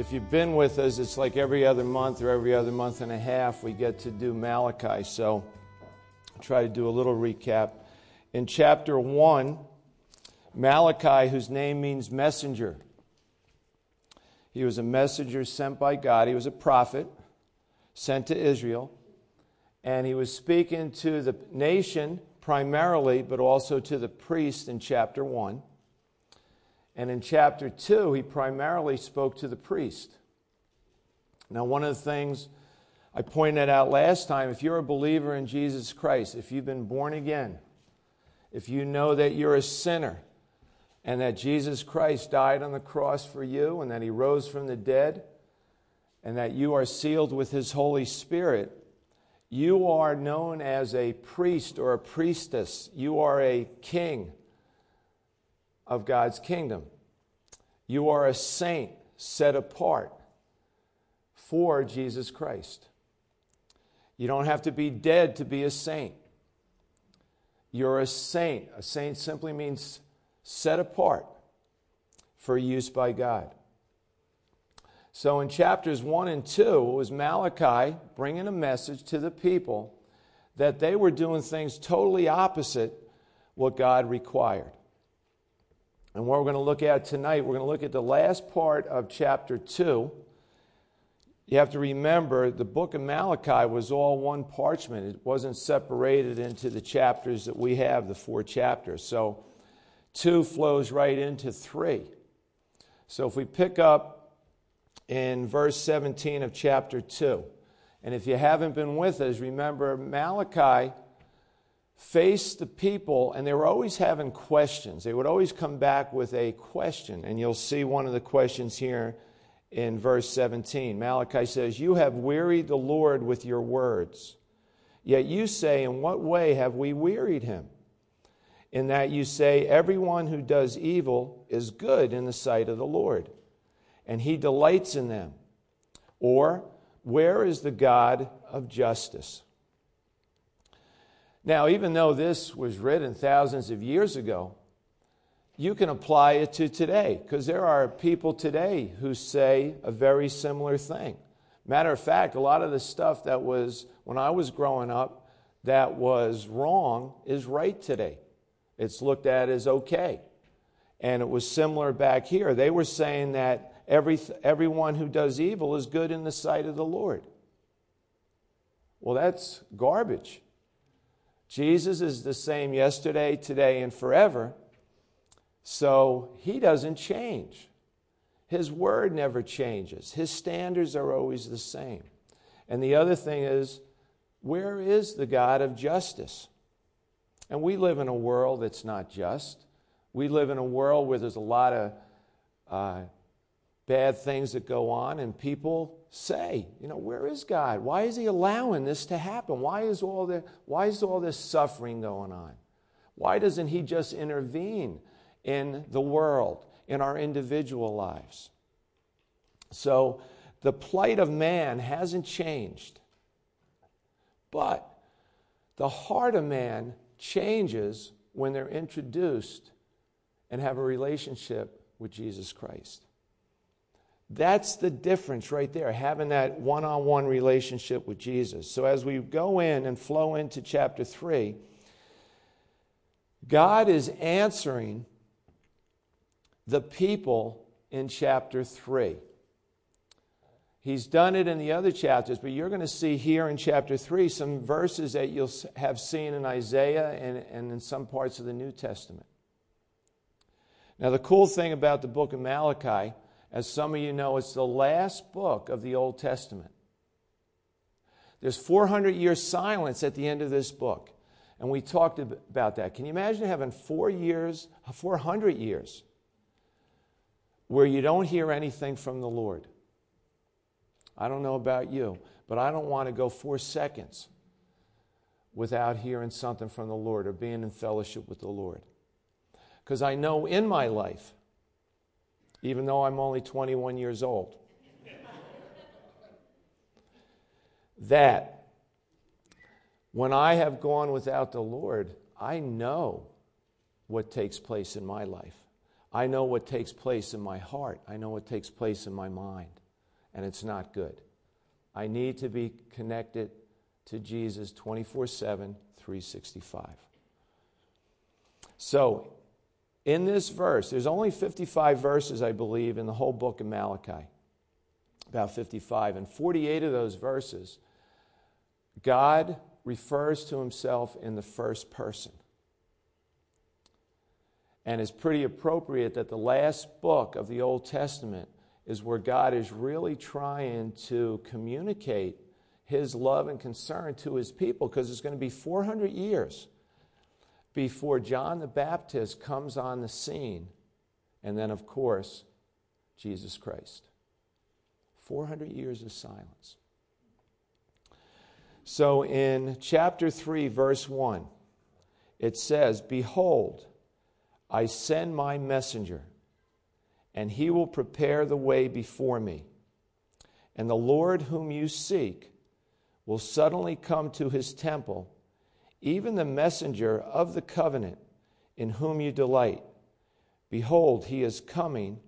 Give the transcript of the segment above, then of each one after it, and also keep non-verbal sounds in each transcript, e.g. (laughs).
If you've been with us, it's like every other month or every other month and a half, we get to do Malachi. So I'll try to do a little recap. In chapter 1, Malachi, whose name means messenger, he was a messenger sent by God. He was a prophet sent to Israel. And he was speaking to the nation primarily, but also to the priest in chapter 1. And in chapter 2, he primarily spoke to the priest. Now, one of the things I pointed out last time if you're a believer in Jesus Christ, if you've been born again, if you know that you're a sinner, and that Jesus Christ died on the cross for you, and that he rose from the dead, and that you are sealed with his Holy Spirit, you are known as a priest or a priestess. You are a king of God's kingdom. You are a saint set apart for Jesus Christ. You don't have to be dead to be a saint. You're a saint. A saint simply means set apart for use by God. So in chapters 1 and 2, it was Malachi bringing a message to the people that they were doing things totally opposite what God required. And what we're going to look at tonight, we're going to look at the last part of chapter 2. You have to remember the book of Malachi was all one parchment. It wasn't separated into the chapters that we have, the four chapters. So 2 flows right into 3. So if we pick up in verse 17 of chapter 2, and if you haven't been with us, remember Malachi faced the people, and they were always having questions. They would always come back with a question, and you'll see one of the questions here in verse 17. Malachi says, You have wearied the Lord with your words. Yet you say, In what way have we wearied him? In that you say, Everyone who does evil is good in the sight of the Lord, and he delights in them. Or, Where is the God of justice? Now, even though this was written thousands of years ago, you can apply it to today because there are people today who say a very similar thing. Matter of fact, a lot of the stuff that was, when I was growing up, that was wrong is right today. It's looked at as okay. And it was similar back here. They were saying that every, everyone who does evil is good in the sight of the Lord. Well, that's garbage. Jesus is the same yesterday, today, and forever. So he doesn't change. His word never changes. His standards are always the same. And the other thing is, where is the God of justice? And we live in a world that's not just. We live in a world where there's a lot of uh, bad things that go on, and people say, you know, where is God? Why is He allowing this to happen? Why is all, the, why is all this suffering going on? Why doesn't He just intervene in the world, in our individual lives? So the plight of man hasn't changed, but the heart of man changes when they're introduced and have a relationship with Jesus Christ. That's the difference right there, having that one on one relationship with Jesus. So, as we go in and flow into chapter 3, God is answering the people in chapter 3. He's done it in the other chapters, but you're going to see here in chapter 3 some verses that you'll have seen in Isaiah and, and in some parts of the New Testament. Now, the cool thing about the book of Malachi as some of you know, it's the last book of the Old Testament. There's 400 years silence at the end of this book. And we talked about that. Can you imagine having four years, 400 years, where you don't hear anything from the Lord? I don't know about you, but I don't want to go four seconds without hearing something from the Lord or being in fellowship with the Lord. Because I know in my life, even though I'm only 21 years old, that when I have gone without the Lord, I know what takes place in my life. I know what takes place in my heart. I know what takes place in my mind. And it's not good. I need to be connected to Jesus 24 7, 365. So, in this verse, there's only 55 verses, I believe, in the whole book of Malachi. About 55. And 48 of those verses, God refers to himself in the first person. And it's pretty appropriate that the last book of the Old Testament is where God is really trying to communicate his love and concern to his people because it's going to be 400 years before John the Baptist comes on the scene. And then, of course, Jesus Christ. 400 years of silence. So in chapter 3, verse 1, it says, Behold, I send my messenger, and he will prepare the way before me. And the Lord whom you seek will suddenly come to his temple, even the messenger of the covenant in whom you delight. Behold, he is coming,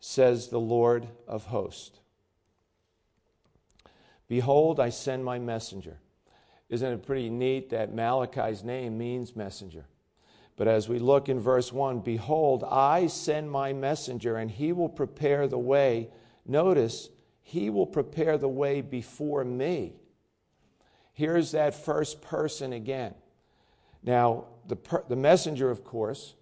says the Lord of hosts. Behold, I send my messenger. Isn't it pretty neat that Malachi's name means messenger? But as we look in verse 1, behold, I send my messenger, and he will prepare the way. Notice, he will prepare the way before me. Here's that first person again. Now, the, per, the messenger, of course,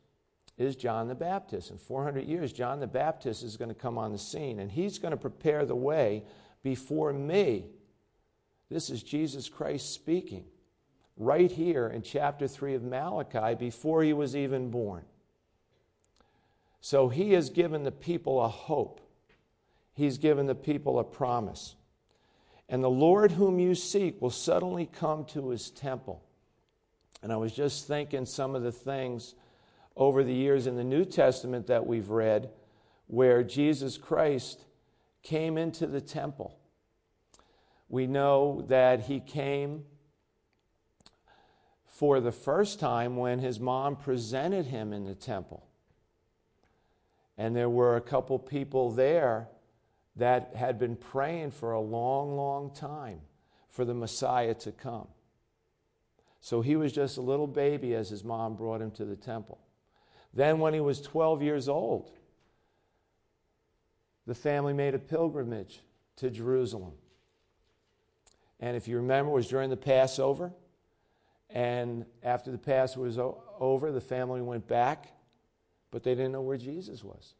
is John the Baptist. In 400 years, John the Baptist is going to come on the scene, and he's going to prepare the way before me. This is Jesus Christ speaking right here in chapter 3 of Malachi before he was even born. So he has given the people a hope, he's given the people a promise. And the Lord whom you seek will suddenly come to his temple. And I was just thinking some of the things over the years in the New Testament that we've read where Jesus Christ came into the temple. We know that he came for the first time when his mom presented him in the temple. And there were a couple people there that had been praying for a long, long time for the Messiah to come. So he was just a little baby as his mom brought him to the temple. Then, when he was 12 years old, the family made a pilgrimage to Jerusalem. And if you remember, it was during the Passover. And after the Passover was over, the family went back, but they didn't know where Jesus was.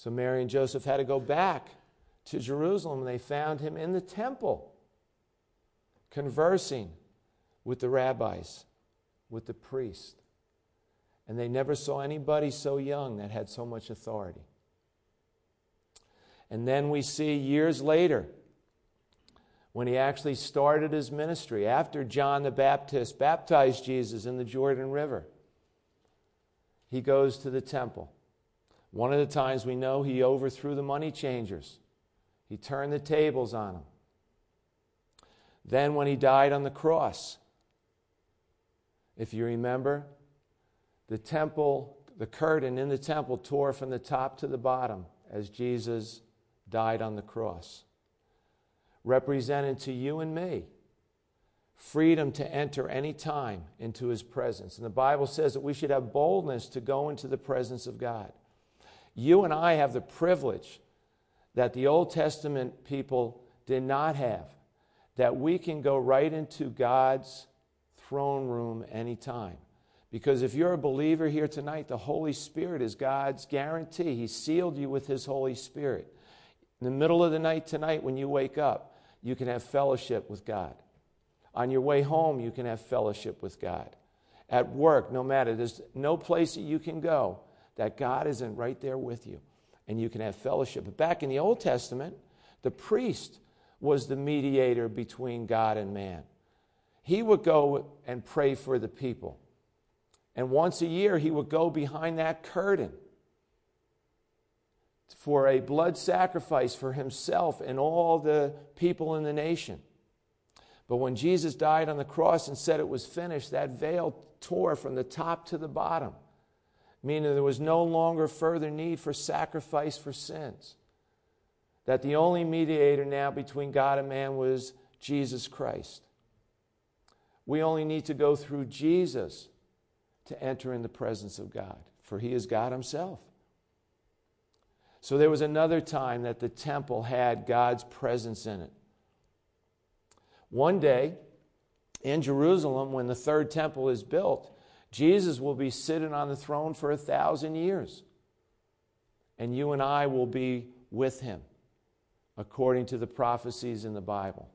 So Mary and Joseph had to go back to Jerusalem, and they found him in the temple, conversing with the rabbis, with the priests. And they never saw anybody so young that had so much authority. And then we see years later, when he actually started his ministry after John the Baptist baptized Jesus in the Jordan River. He goes to the temple. One of the times we know he overthrew the money changers, he turned the tables on them. Then, when he died on the cross, if you remember, the temple, the curtain in the temple tore from the top to the bottom as Jesus died on the cross represented to you and me freedom to enter any time into his presence. And the Bible says that we should have boldness to go into the presence of God. You and I have the privilege that the Old Testament people did not have, that we can go right into God's throne room anytime. Because if you're a believer here tonight, the Holy Spirit is God's guarantee. He sealed you with His Holy Spirit. In the middle of the night tonight, when you wake up, you can have fellowship with God. On your way home, you can have fellowship with God. At work, no matter, there's no place that you can go that God isn't right there with you and you can have fellowship. But back in the Old Testament, the priest was the mediator between God and man. he would go and pray for the people. And once a year, he would go behind that curtain for a blood sacrifice for himself and all the people in the nation. But when Jesus died on the cross and said it was finished, that veil tore from the top to the bottom, meaning there was no longer further need for sacrifice for sins. That the only mediator now between God and man was Jesus Christ. We only need to go through Jesus to enter in the presence of God, for he is God himself. So there was another time that the temple had God's presence in it. One day in Jerusalem, when the third temple is built, Jesus will be sitting on the throne for a thousand years. And you and I will be with him, according to the prophecies in the Bible.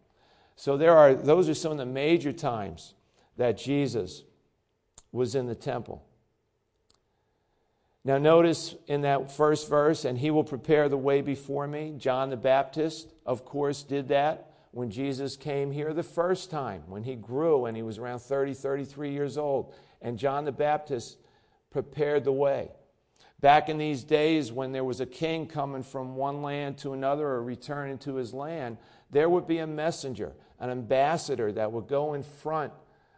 So there are those are some of the major times that Jesus was in the temple. Now, notice in that first verse, and he will prepare the way before me. John the Baptist, of course, did that when Jesus came here the first time, when he grew and he was around 30, 33 years old. And John the Baptist prepared the way. Back in these days, when there was a king coming from one land to another or returning to his land, there would be a messenger, an ambassador that would go in front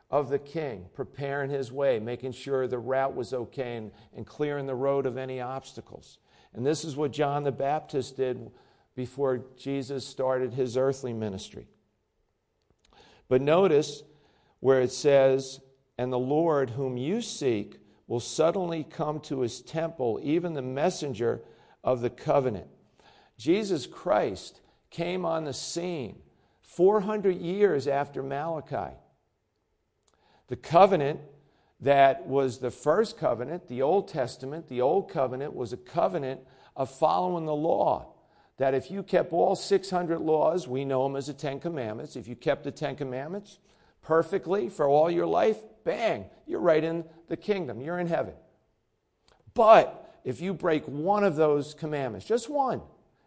of the king, preparing his way, making sure the route was okay and, and clearing the road of any obstacles. And this is what John the Baptist did before Jesus started his earthly ministry. But notice where it says, And the Lord whom you seek will suddenly come to his temple, even the messenger of the covenant. Jesus Christ came on the scene 400 years after Malachi. The covenant that was the first covenant, the Old Testament, the Old Covenant was a covenant of following the law. That if you kept all 600 laws, we know them as the Ten Commandments, if you kept the Ten Commandments perfectly for all your life, bang, you're right in the kingdom, you're in heaven. But if you break one of those commandments, just one,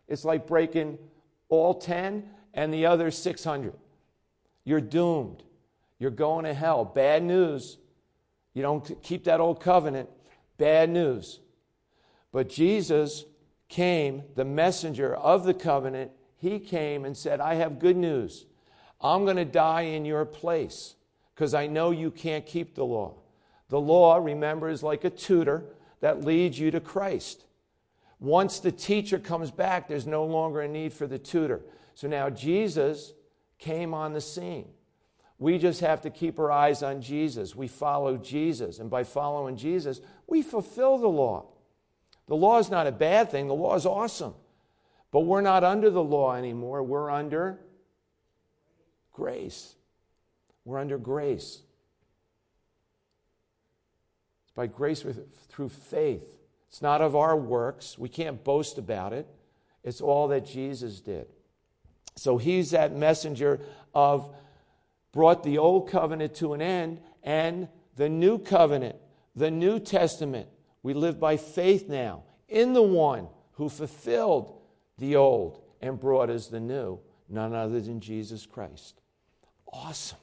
it's like breaking all 10 and the other 600. You're doomed. You're going to hell. Bad news. You don't keep that old covenant. Bad news. But Jesus came, the messenger of the covenant, he came and said, I have good news. I'm going to die in your place because I know you can't keep the law. The law, remember, is like a tutor that leads you to Christ. Once the teacher comes back, there's no longer a need for the tutor. So now Jesus came on the scene. We just have to keep our eyes on Jesus. We follow Jesus. And by following Jesus, we fulfill the law. The law is not a bad thing, the law is awesome. But we're not under the law anymore. We're under grace. We're under grace. It's by grace through faith. It's not of our works. We can't boast about it. It's all that Jesus did. So he's that messenger of brought the old covenant to an end and the new covenant, the New Testament. We live by faith now in the one who fulfilled the old and brought us the new, none other than Jesus Christ. Awesome.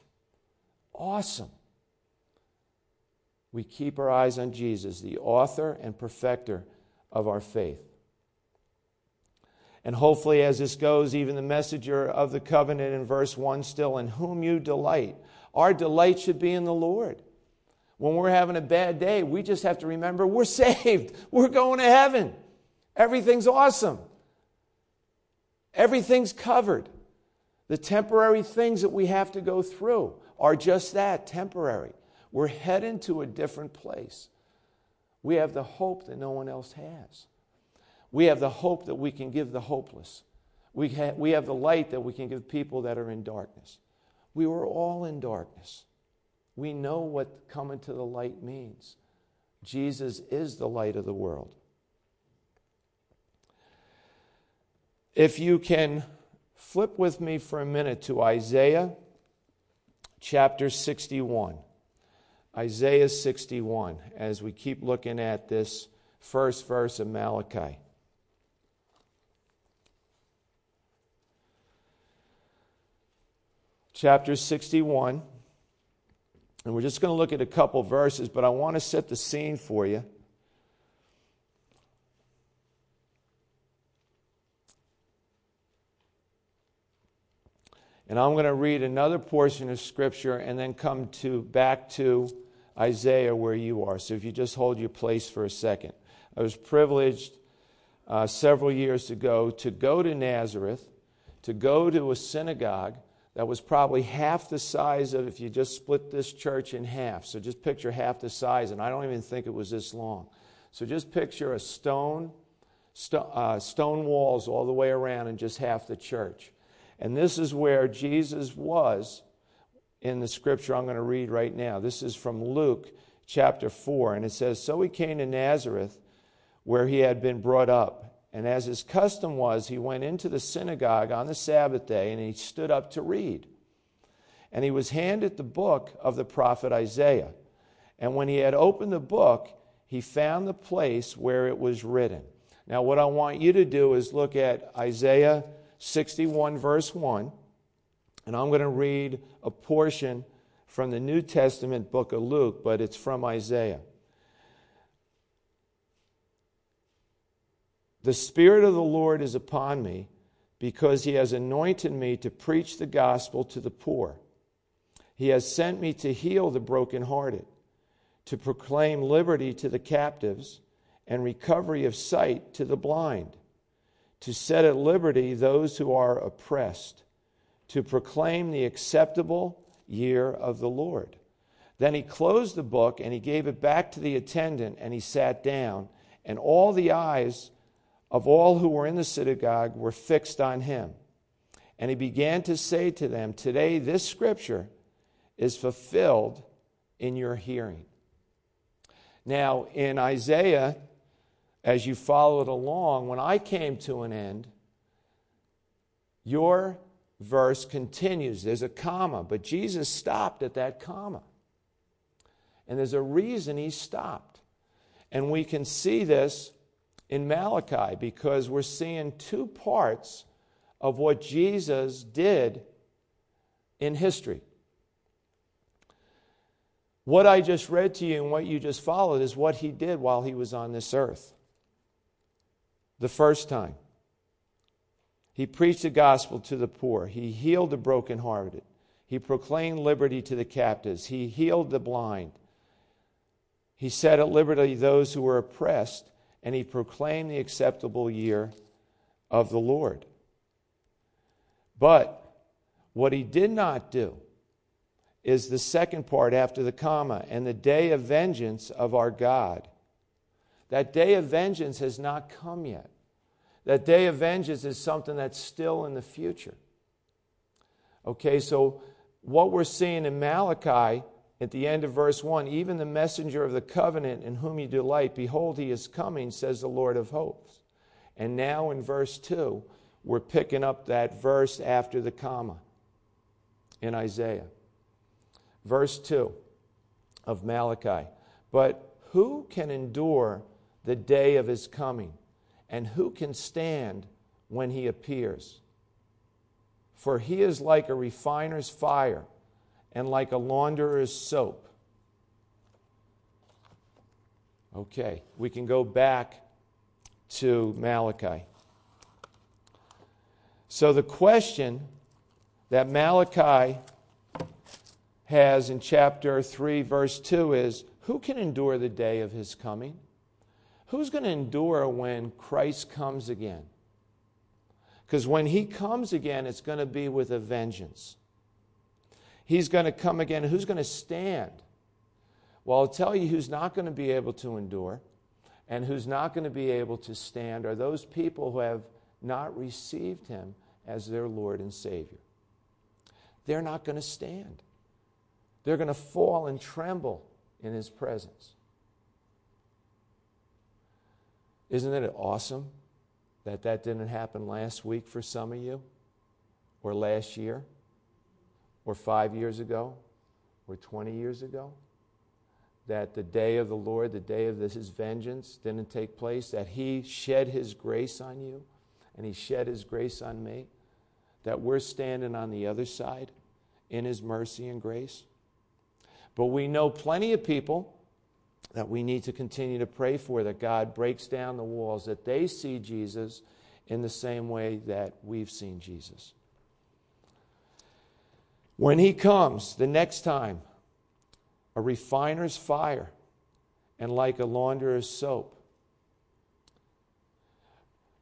Awesome. We keep our eyes on Jesus, the author and perfecter of our faith. And hopefully, as this goes, even the messenger of the covenant in verse 1 still, in whom you delight. Our delight should be in the Lord. When we're having a bad day, we just have to remember we're (laughs) saved. We're going to heaven. Everything's awesome. Everything's covered. The temporary things that we have to go through are just that temporary. We're heading to a different place. We have the hope that no one else has. We have the hope that we can give the hopeless. We, ha- we have the light that we can give people that are in darkness. We were all in darkness. We know what coming to the light means. Jesus is the light of the world. If you can flip with me for a minute to Isaiah chapter 61. Isaiah 61, as we keep looking at this first verse of Malachi. chapter 61 And we're just going to look at a couple verses, but I want to set the scene for you. And I'm going to read another portion of Scripture and then come to, back to Isaiah where you are. So if you just hold your place for a second. I was privileged uh, several years ago to go to Nazareth, to go to a synagogue that was probably half the size of if you just split this church in half. So just picture half the size, and I don't even think it was this long. So just picture a stone, st- uh, stone walls all the way around and just half the church. And this is where Jesus was in the scripture I'm going to read right now. This is from Luke chapter 4. And it says So he came to Nazareth, where he had been brought up. And as his custom was, he went into the synagogue on the Sabbath day and he stood up to read. And he was handed the book of the prophet Isaiah. And when he had opened the book, he found the place where it was written. Now, what I want you to do is look at Isaiah 61, verse 1, and I'm going to read a portion from the New Testament book of Luke, but it's from Isaiah. The Spirit of the Lord is upon me because he has anointed me to preach the gospel to the poor. He has sent me to heal the brokenhearted, to proclaim liberty to the captives and recovery of sight to the blind to set at liberty those who are oppressed, to proclaim the acceptable year of the Lord. Then he closed the book and he gave it back to the attendant and he sat down, and all the eyes of all who were in the synagogue were fixed on him. And he began to say to them, Today this scripture is fulfilled in your hearing. Now, in Isaiah as you followed along, when I came to an end, your verse continues. There's a comma, but Jesus stopped at that comma. And there's a reason he stopped. And we can see this in Malachi because we're seeing two parts of what Jesus did in history. What I just read to you and what you just followed is what he did while he was on this earth the first time. He preached the gospel to the poor. He healed the brokenhearted. He proclaimed liberty to the captives. He healed the blind. He set at liberty those who were oppressed, and he proclaimed the acceptable year of the Lord. But what he did not do is the second part after the comma, and the day of vengeance of our God that day of vengeance has not come yet. That day of vengeance is something that's still in the future. Okay, so what we're seeing in Malachi at the end of verse 1 even the messenger of the covenant in whom you delight, behold, he is coming, says the Lord of hosts. And now in verse 2, we're picking up that verse after the comma in Isaiah. Verse 2 of Malachi. But who can endure the day of his coming. And who can stand when he appears? For he is like a refiner's fire and like a launderer's soap. Okay, we can go back to Malachi. So the question that Malachi has in chapter 3, verse 2 is Who can endure the day of his coming? Who's going to endure when Christ comes again? Because when he comes again, it's going to be with a vengeance. He's going to come again. Who's going to stand? Well, I'll tell you who's not going to be able to endure and who's not going to be able to stand are those people who have not received him as their Lord and Savior. They're not going to stand, they're going to fall and tremble in his presence. Isn't it awesome that that didn't happen last week for some of you, or last year, or five years ago, or 20 years ago? That the day of the Lord, the day of his vengeance, didn't take place, that he shed his grace on you, and he shed his grace on me, that we're standing on the other side in his mercy and grace. But we know plenty of people that we need to continue to pray for that God breaks down the walls, that they see Jesus in the same way that we've seen Jesus. When he comes the next time, a refiner's fire and like a launderer's soap.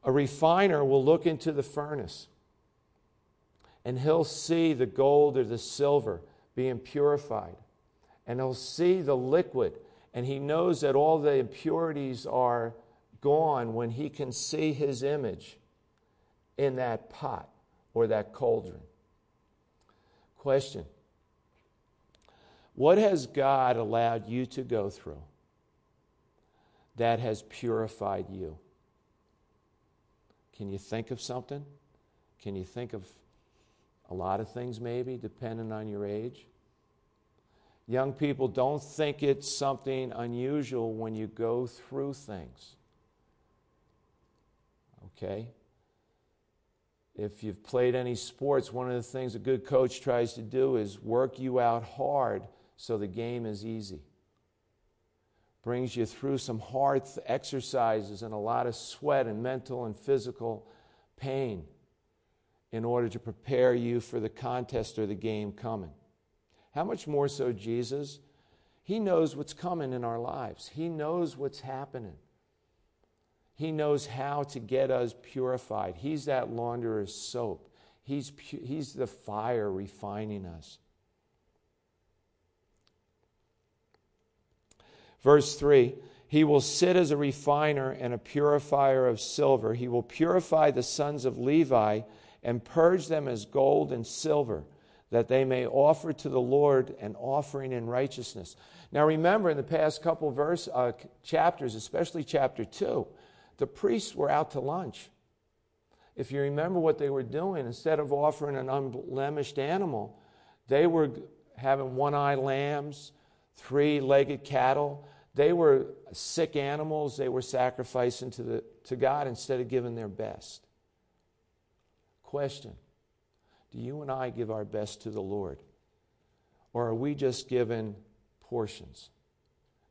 A refiner will look into the furnace and he'll see the gold or the silver being purified. And he'll see the liquid, and he knows that all the impurities are gone when he can see his image in that pot or that cauldron. Question What has God allowed you to go through that has purified you? Can you think of something? Can you think of a lot of things, maybe, depending on your age? Young people, don't think it's something unusual when you go through things. Okay? If you've played any sports, one of the things a good coach tries to do is work you out hard so the game is easy. Brings you through some hard exercises and a lot of sweat and mental and physical pain in order to prepare you for the contest or the game coming. How much more so Jesus? He knows what's coming in our lives, He knows what's happening. He knows how to get us purified. He's that launderer's soap. He's, pu- he's the fire refining us. Verse 3 He will sit as a refiner and a purifier of silver. He will purify the sons of Levi and purge them as gold and silver, that they may offer to the Lord an offering in righteousness. Now, remember, in the past couple verse uh, chapters, especially chapter 2, the priests were out to lunch. If you remember what they were doing, instead of offering an unblemished animal, they were having one eyed lambs, three legged cattle. They were sick animals they were sacrificing to, the, to God instead of giving their best. Question Do you and I give our best to the Lord? Or are we just given portions?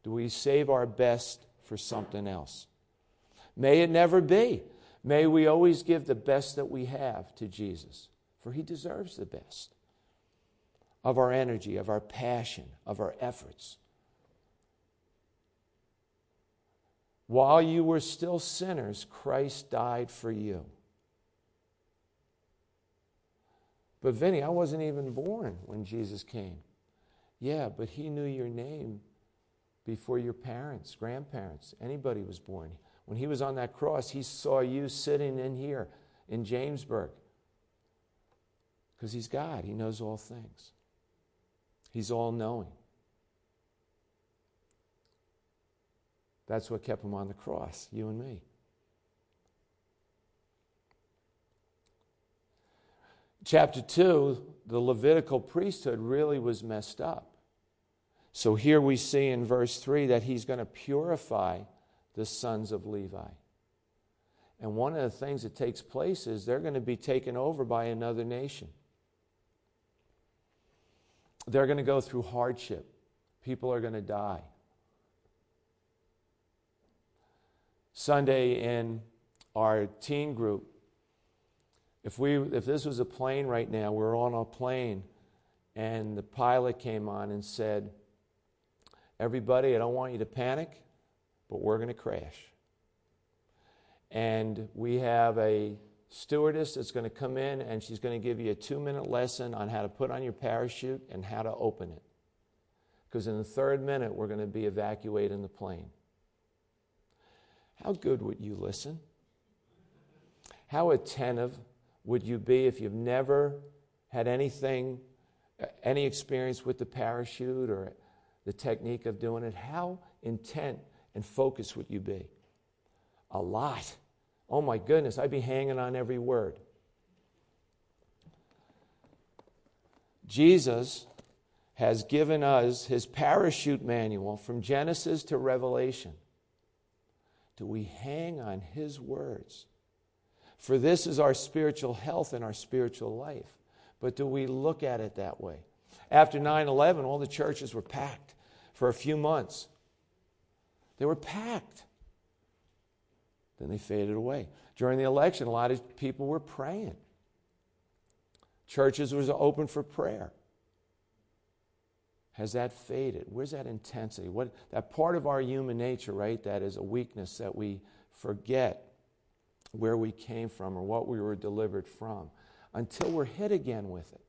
Do we save our best for something else? May it never be. May we always give the best that we have to Jesus, for he deserves the best of our energy, of our passion, of our efforts. While you were still sinners, Christ died for you. But Vinny, I wasn't even born when Jesus came. Yeah, but he knew your name before your parents, grandparents, anybody was born. When he was on that cross, he saw you sitting in here in Jamesburg. Because he's God, he knows all things, he's all knowing. That's what kept him on the cross, you and me. Chapter 2, the Levitical priesthood really was messed up. So here we see in verse 3 that he's going to purify the sons of Levi. And one of the things that takes place is they're going to be taken over by another nation. They're going to go through hardship. People are going to die. Sunday in our teen group, if, we, if this was a plane right now, we're on a plane, and the pilot came on and said, Everybody, I don't want you to panic but we're going to crash. And we have a stewardess that's going to come in and she's going to give you a two minute lesson on how to put on your parachute and how to open it. Because in the third minute, we're going to be evacuating the plane. How good would you listen? How attentive would you be if you've never had anything, any experience with the parachute or the technique of doing it? How intent and focused would you be? A lot. Oh my goodness, I'd be hanging on every word. Jesus has given us his parachute manual from Genesis to Revelation. Do we hang on his words? For this is our spiritual health and our spiritual life. But do we look at it that way? After 9 11, all the churches were packed for a few months. They were packed. Then they faded away. During the election, a lot of people were praying. Churches was open for prayer. Has that faded? Where's that intensity? What that part of our human nature, right? That is a weakness that we forget where we came from or what we were delivered from until we're hit again with it.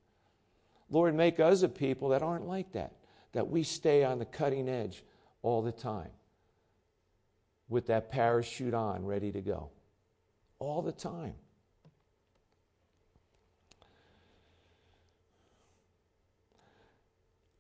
Lord, make us a people that aren't like that, that we stay on the cutting edge all the time with that parachute on, ready to go. All the time.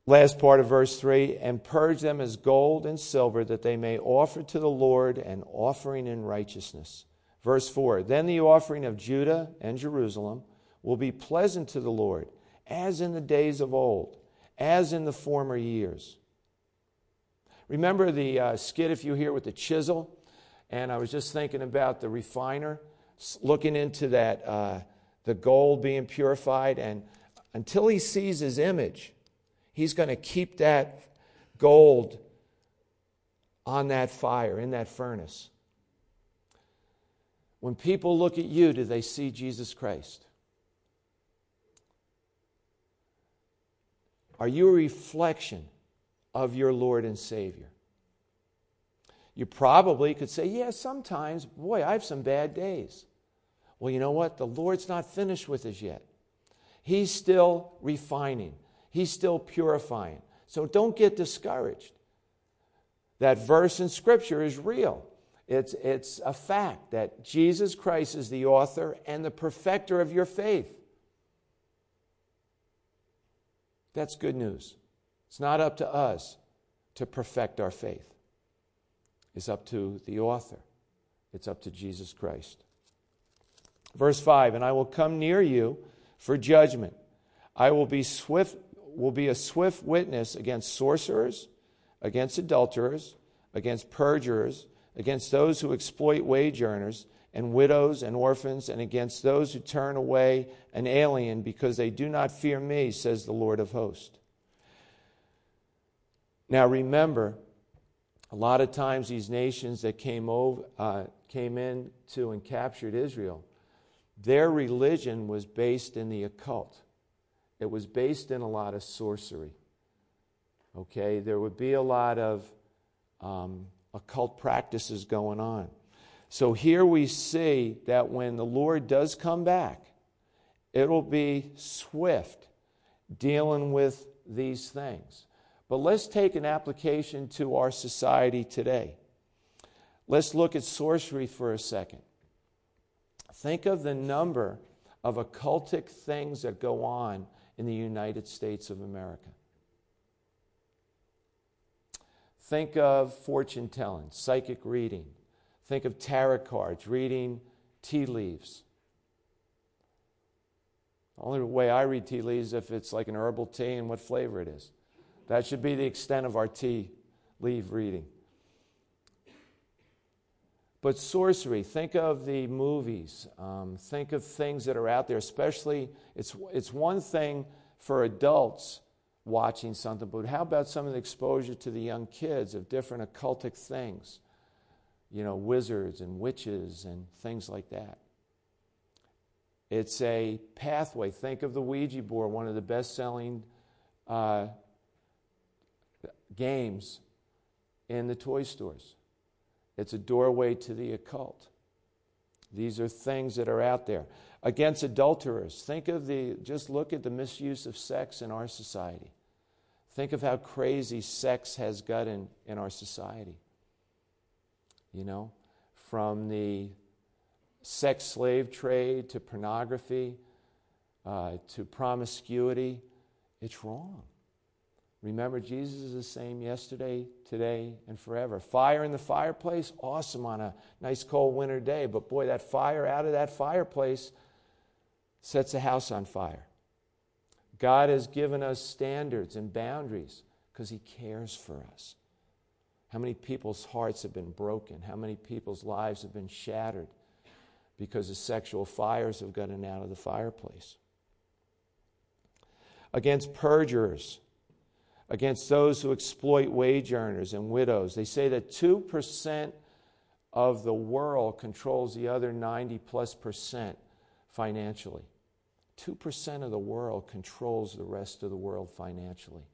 Last part of verse 3 and purge them as gold and silver, that they may offer to the Lord an offering in righteousness. Verse 4 Then the offering of Judah and Jerusalem will be pleasant to the Lord, as in the days of old, as in the former years. Remember the uh, skit, if you hear, with the chisel? And I was just thinking about the refiner looking into that, uh, the gold being purified, and until he sees his image, He's going to keep that gold on that fire, in that furnace. When people look at you, do they see Jesus Christ? Are you a reflection of your Lord and Savior? You probably could say, Yeah, sometimes, boy, I have some bad days. Well, you know what? The Lord's not finished with us yet. He's still refining. He's still purifying. So don't get discouraged. That verse in Scripture is real. It's, it's a fact that Jesus Christ is the author and the perfecter of your faith. That's good news. It's not up to us to perfect our faith, it's up to the author, it's up to Jesus Christ. Verse 5 And I will come near you for judgment. I will be swift will be a swift witness against sorcerers, against adulterers, against perjurers, against those who exploit wage earners, and widows and orphans, and against those who turn away an alien because they do not fear me, says the Lord of hosts. Now remember, a lot of times these nations that came over, uh, came into and captured Israel, their religion was based in the occult. It was based in a lot of sorcery. Okay, there would be a lot of um, occult practices going on. So here we see that when the Lord does come back, it'll be swift dealing with these things. But let's take an application to our society today. Let's look at sorcery for a second. Think of the number of occultic things that go on in the United States of America. Think of fortune telling, psychic reading. Think of tarot cards, reading tea leaves. The only way I read tea leaves is if it's like an herbal tea and what flavor it is. That should be the extent of our tea leaf reading. But sorcery, think of the movies, um, think of things that are out there, especially, it's, it's one thing for adults watching something, but how about some of the exposure to the young kids of different occultic things? You know, wizards and witches and things like that. It's a pathway. Think of the Ouija board, one of the best selling uh, games in the toy stores. It's a doorway to the occult. These are things that are out there. Against adulterers, think of the, just look at the misuse of sex in our society. Think of how crazy sex has gotten in our society. You know, from the sex slave trade to pornography uh, to promiscuity, it's wrong. Remember, Jesus is the same yesterday, today, and forever. Fire in the fireplace, awesome on a nice cold winter day. But boy, that fire out of that fireplace sets a house on fire. God has given us standards and boundaries because He cares for us. How many people's hearts have been broken? How many people's lives have been shattered because the sexual fires have gotten out of the fireplace? against perjurers, against those who exploit wage earners and widows. They say that 2% of the world controls the other 90 plus percent financially. 2% of the world controls the rest of the world financially.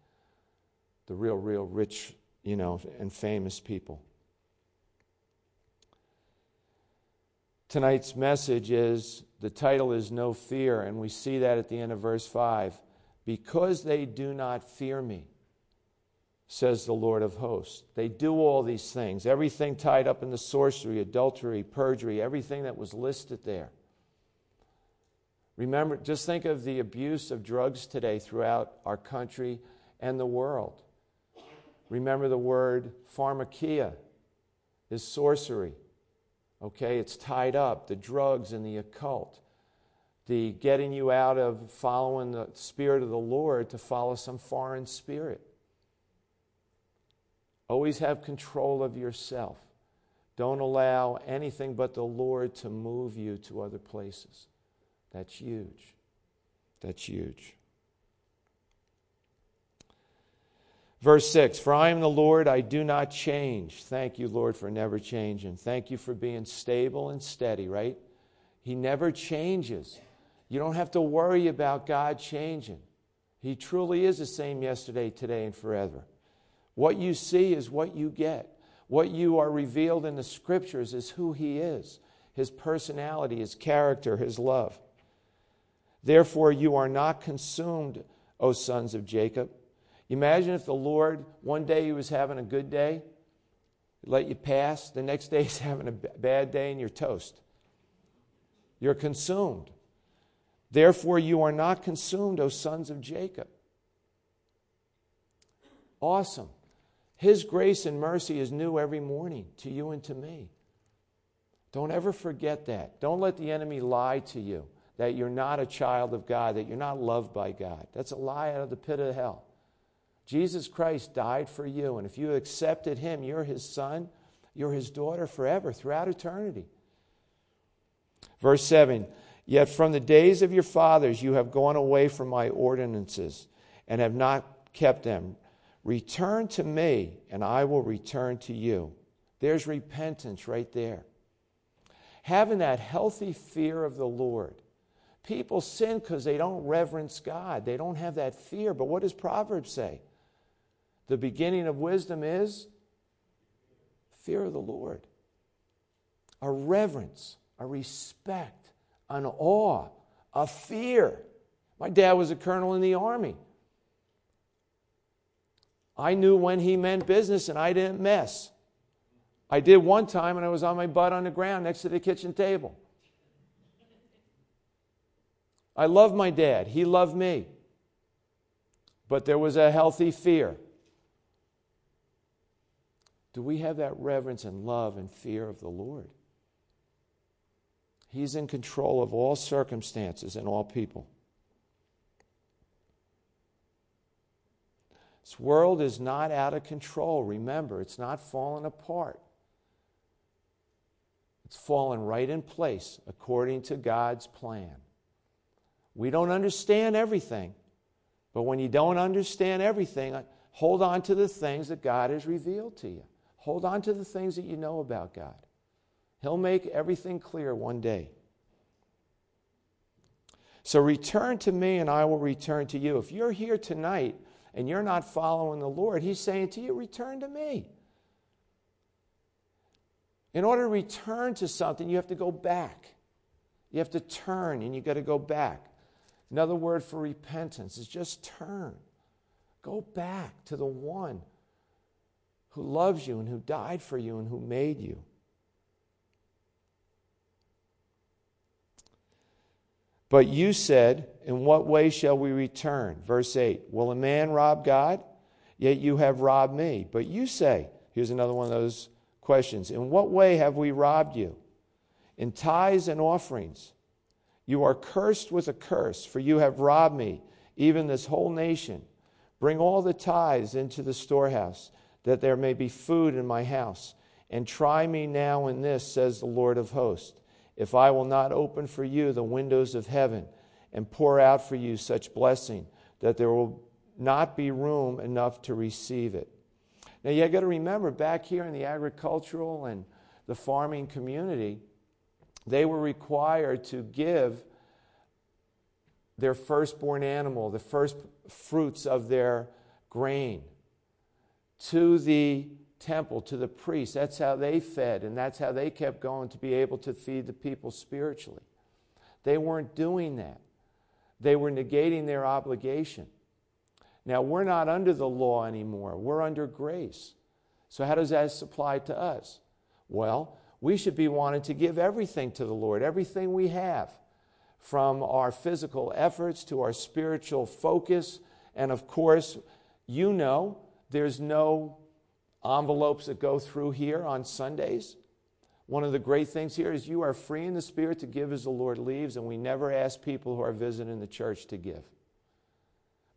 The real, real rich, you know, and famous people. Tonight's message is the title is No Fear, and we see that at the end of verse 5. Because they do not fear me, says the Lord of hosts. They do all these things, everything tied up in the sorcery, adultery, perjury, everything that was listed there. Remember, just think of the abuse of drugs today throughout our country and the world. Remember the word pharmakia is sorcery. Okay, it's tied up, the drugs and the occult, the getting you out of following the Spirit of the Lord to follow some foreign spirit. Always have control of yourself. Don't allow anything but the Lord to move you to other places. That's huge. That's huge. Verse 6 For I am the Lord, I do not change. Thank you, Lord, for never changing. Thank you for being stable and steady, right? He never changes. You don't have to worry about God changing. He truly is the same yesterday, today, and forever. What you see is what you get. What you are revealed in the scriptures is who He is His personality, His character, His love. Therefore, you are not consumed, O sons of Jacob. Imagine if the Lord, one day he was having a good day, let you pass, the next day (laughs) he's having a bad day and you're toast. You're consumed. Therefore, you are not consumed, O sons of Jacob. Awesome. His grace and mercy is new every morning to you and to me. Don't ever forget that. Don't let the enemy lie to you that you're not a child of God, that you're not loved by God. That's a lie out of the pit of hell. Jesus Christ died for you, and if you accepted him, you're his son, you're his daughter forever, throughout eternity. Verse 7 Yet from the days of your fathers you have gone away from my ordinances and have not kept them. Return to me, and I will return to you. There's repentance right there. Having that healthy fear of the Lord People sin because they don't reverence God. They don't have that fear. But what does Proverbs say? The beginning of wisdom is fear of the Lord, a reverence, a respect, an awe, a fear. My dad was a colonel in the army. I knew when he meant business and I didn't mess. I did one time and I was on my butt on the ground next to the kitchen table. I love my dad. He loved me. But there was a healthy fear. Do we have that reverence and love and fear of the Lord? He's in control of all circumstances and all people. This world is not out of control. Remember, it's not falling apart. It's fallen right in place according to God's plan. We don't understand everything. But when you don't understand everything, hold on to the things that God has revealed to you. Hold on to the things that you know about God. He'll make everything clear one day. So return to me and I will return to you. If you're here tonight and you're not following the Lord, He's saying to you, return to me. In order to return to something, you have to go back. You have to turn and you got to go back. Another word for repentance is just turn. Go back to the one who loves you and who died for you and who made you. But you said, In what way shall we return? Verse 8 Will a man rob God? Yet you have robbed me. But you say, Here's another one of those questions In what way have we robbed you? In tithes and offerings. You are cursed with a curse, for you have robbed me, even this whole nation. Bring all the tithes into the storehouse, that there may be food in my house. And try me now in this, says the Lord of hosts, if I will not open for you the windows of heaven and pour out for you such blessing that there will not be room enough to receive it. Now, you got to remember, back here in the agricultural and the farming community, they were required to give their firstborn animal, the first fruits of their grain, to the temple, to the priest. That's how they fed, and that's how they kept going to be able to feed the people spiritually. They weren't doing that, they were negating their obligation. Now, we're not under the law anymore, we're under grace. So, how does that apply to us? Well, we should be wanting to give everything to the Lord, everything we have, from our physical efforts to our spiritual focus. And of course, you know, there's no envelopes that go through here on Sundays. One of the great things here is you are free in the Spirit to give as the Lord leaves, and we never ask people who are visiting the church to give.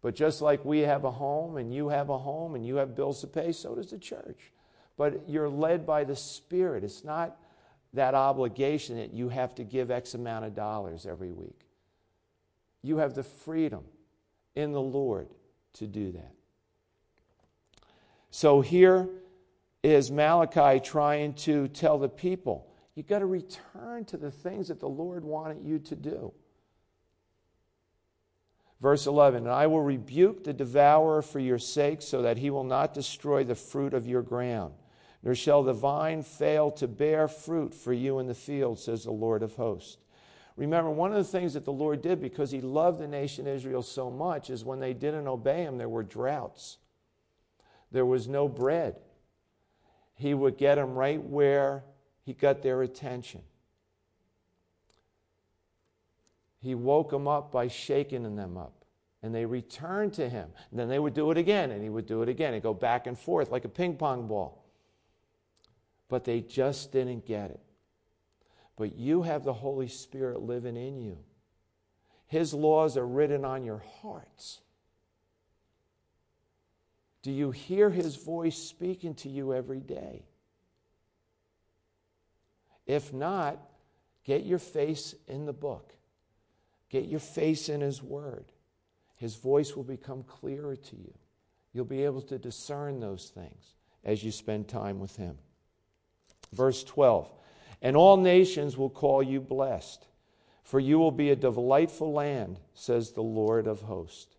But just like we have a home and you have a home and you have bills to pay, so does the church but you're led by the Spirit. It's not that obligation that you have to give X amount of dollars every week. You have the freedom in the Lord to do that. So here is Malachi trying to tell the people you've got to return to the things that the Lord wanted you to do. Verse 11, and I will rebuke the devourer for your sake, so that he will not destroy the fruit of your ground nor shall the vine fail to bear fruit for you in the field, says the Lord of hosts. Remember, one of the things that the Lord did because he loved the nation Israel so much is when they didn't obey him, there were droughts. There was no bread. He would get them right where he got their attention. He woke them up by shaking them up. And they returned to him. And then they would do it again, and he would do it again. and go back and forth like a ping pong ball but they just didn't get it. But you have the Holy Spirit living in you. His laws are written on your hearts. Do you hear His voice speaking to you every day? If not, get your face in the book, get your face in His Word. His voice will become clearer to you. You'll be able to discern those things as you spend time with Him. Verse 12 And all nations will call you blessed, for you will be a delightful land, says the Lord of hosts.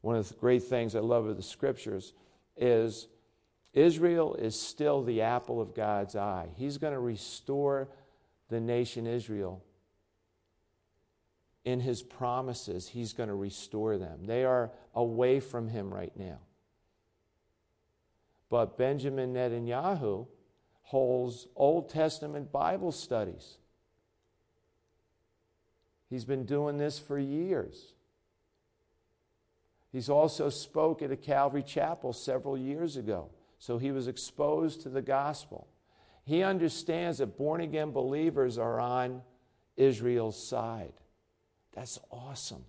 One of the great things I love of the scriptures is Israel is still the apple of God's eye. He's going to restore the nation Israel in his promises. He's going to restore them. They are away from him right now. But Benjamin Netanyahu holds Old Testament Bible studies. He's been doing this for years. He's also spoke at a Calvary Chapel several years ago, so he was exposed to the gospel. He understands that born again believers are on Israel's side. That's awesome.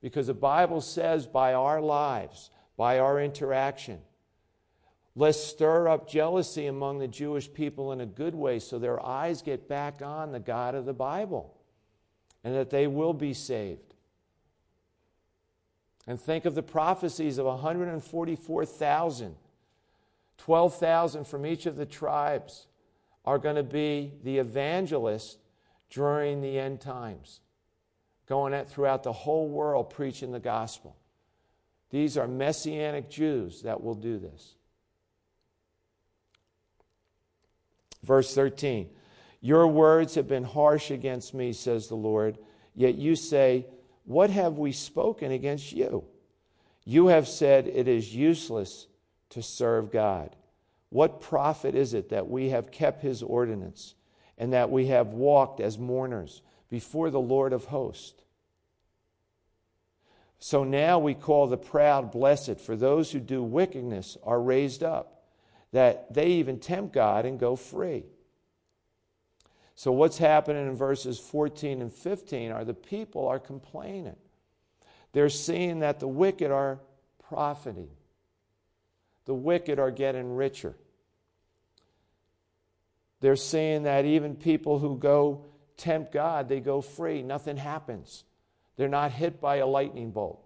Because the Bible says by our lives, by our interaction, Let's stir up jealousy among the Jewish people in a good way so their eyes get back on the God of the Bible and that they will be saved. And think of the prophecies of 144,000. 12,000 from each of the tribes are going to be the evangelists during the end times, going out throughout the whole world preaching the gospel. These are messianic Jews that will do this. Verse 13 Your words have been harsh against me, says the Lord, yet you say, What have we spoken against you? You have said it is useless to serve God. What profit is it that we have kept his ordinance and that we have walked as mourners before the Lord of hosts? So now we call the proud blessed, for those who do wickedness are raised up that they even tempt God and go free. So, what's happening in verses 14 and 15 are the people are complaining. They're seeing that the wicked are profiting, the wicked are getting richer. They're seeing that even people who go tempt God, they go free. Nothing happens. They're not hit by a lightning bolt.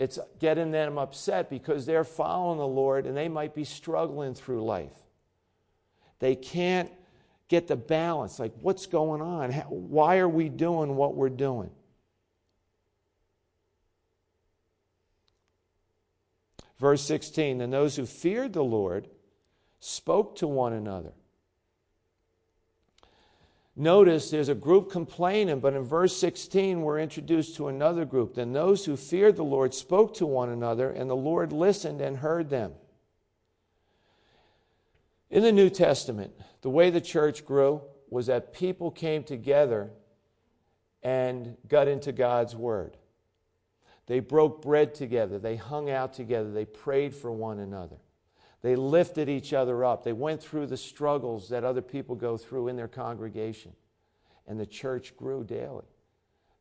It's getting them upset because they're following the Lord and they might be struggling through life. They can't get the balance like, what's going on? Why are we doing what we're doing? Verse 16 And those who feared the Lord spoke to one another. Notice there's a group complaining, but in verse 16 we're introduced to another group. Then those who feared the Lord spoke to one another, and the Lord listened and heard them. In the New Testament, the way the church grew was that people came together and got into God's Word. They broke bread together, they hung out together, they prayed for one another. They lifted each other up. They went through the struggles that other people go through in their congregation. And the church grew daily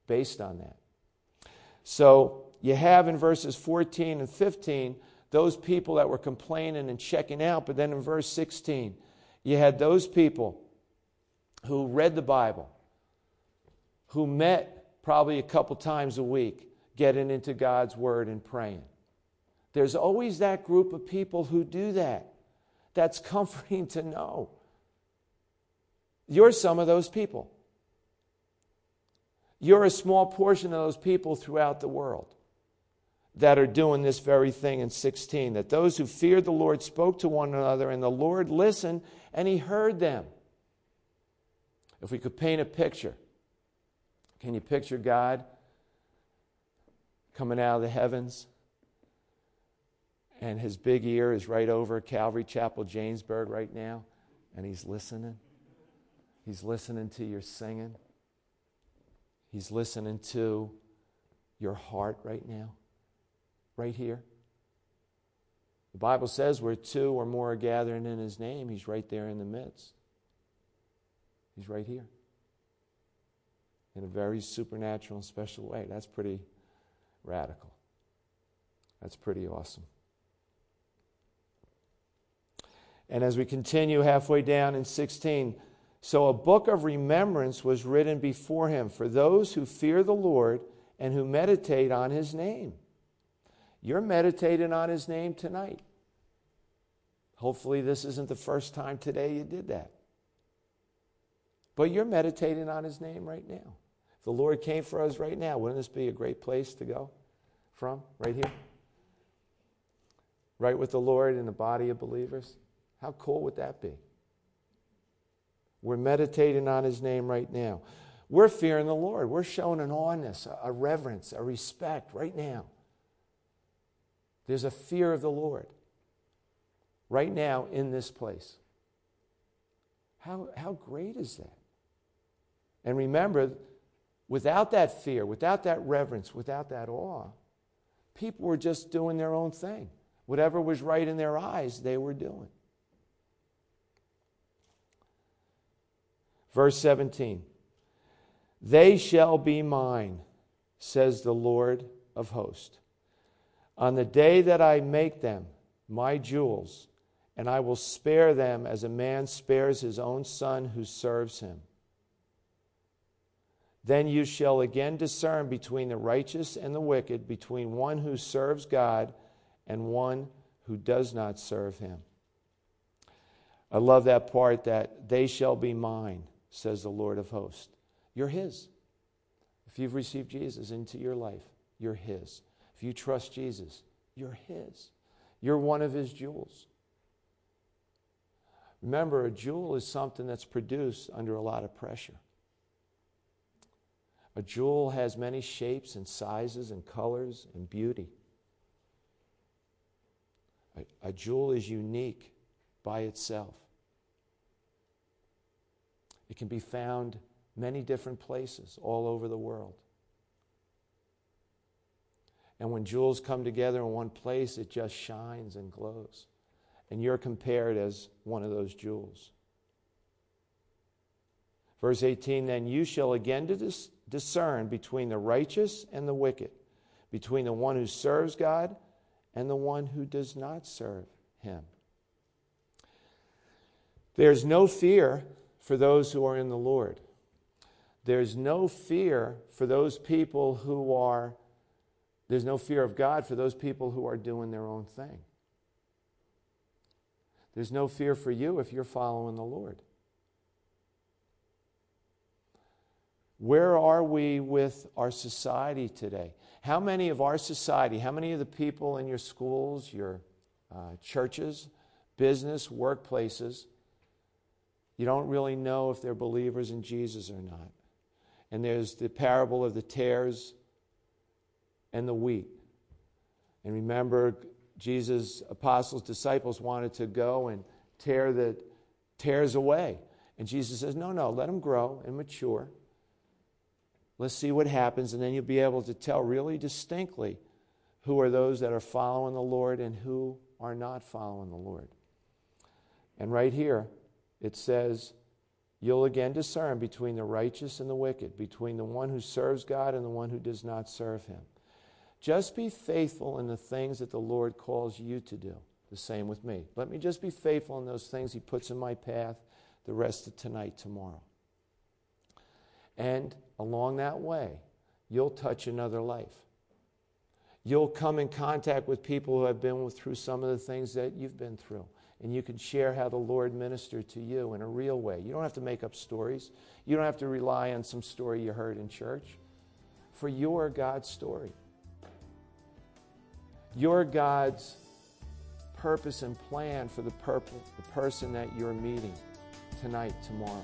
based on that. So you have in verses 14 and 15 those people that were complaining and checking out. But then in verse 16, you had those people who read the Bible, who met probably a couple times a week, getting into God's Word and praying. There's always that group of people who do that. That's (laughs) comforting to know. You're some of those people. You're a small portion of those people throughout the world that are doing this very thing in 16. That those who feared the Lord spoke to one another, and the Lord listened and he heard them. If we could paint a picture, can you picture God coming out of the heavens? And his big ear is right over Calvary Chapel, Jamesburg, right now, and he's listening. He's listening to your singing. He's listening to your heart right now, right here. The Bible says where two or more are gathering in his name, he's right there in the midst. He's right here in a very supernatural and special way. That's pretty radical. That's pretty awesome. And as we continue halfway down in 16, so a book of remembrance was written before him for those who fear the Lord and who meditate on his name. You're meditating on his name tonight. Hopefully, this isn't the first time today you did that. But you're meditating on his name right now. If the Lord came for us right now, wouldn't this be a great place to go from? Right here? Right with the Lord in the body of believers? How cool would that be? We're meditating on his name right now. We're fearing the Lord. We're showing an awness, a reverence, a respect right now. There's a fear of the Lord right now in this place. How, how great is that? And remember, without that fear, without that reverence, without that awe, people were just doing their own thing. Whatever was right in their eyes, they were doing. Verse 17 They shall be mine, says the Lord of hosts, on the day that I make them my jewels, and I will spare them as a man spares his own son who serves him. Then you shall again discern between the righteous and the wicked, between one who serves God and one who does not serve him. I love that part that they shall be mine says the Lord of hosts. You're His. If you've received Jesus into your life, you're His. If you trust Jesus, you're His. You're one of His jewels. Remember, a jewel is something that's produced under a lot of pressure. A jewel has many shapes and sizes and colors and beauty. A, a jewel is unique by itself. It can be found many different places all over the world. And when jewels come together in one place, it just shines and glows. And you're compared as one of those jewels. Verse 18 Then you shall again dis- discern between the righteous and the wicked, between the one who serves God and the one who does not serve him. There's no fear for those who are in the Lord. There's no fear for those people who are There's no fear of God for those people who are doing their own thing. There's no fear for you if you're following the Lord. Where are we with our society today? How many of our society, how many of the people in your schools, your uh, churches, business, workplaces, you don't really know if they're believers in Jesus or not? And there's the parable of the tares and the wheat. And remember, Jesus' apostles, disciples wanted to go and tear the tares away. And Jesus says, No, no, let them grow and mature. Let's see what happens, and then you'll be able to tell really distinctly who are those that are following the Lord and who are not following the Lord. And right here, it says, You'll again discern between the righteous and the wicked, between the one who serves God and the one who does not serve him. Just be faithful in the things that the Lord calls you to do. The same with me. Let me just be faithful in those things He puts in my path the rest of tonight, tomorrow. And along that way, you'll touch another life. You'll come in contact with people who have been through some of the things that you've been through. And you can share how the Lord ministered to you in a real way. You don't have to make up stories. You don't have to rely on some story you heard in church. For your God's story. Your God's purpose and plan for the, the person that you're meeting tonight, tomorrow.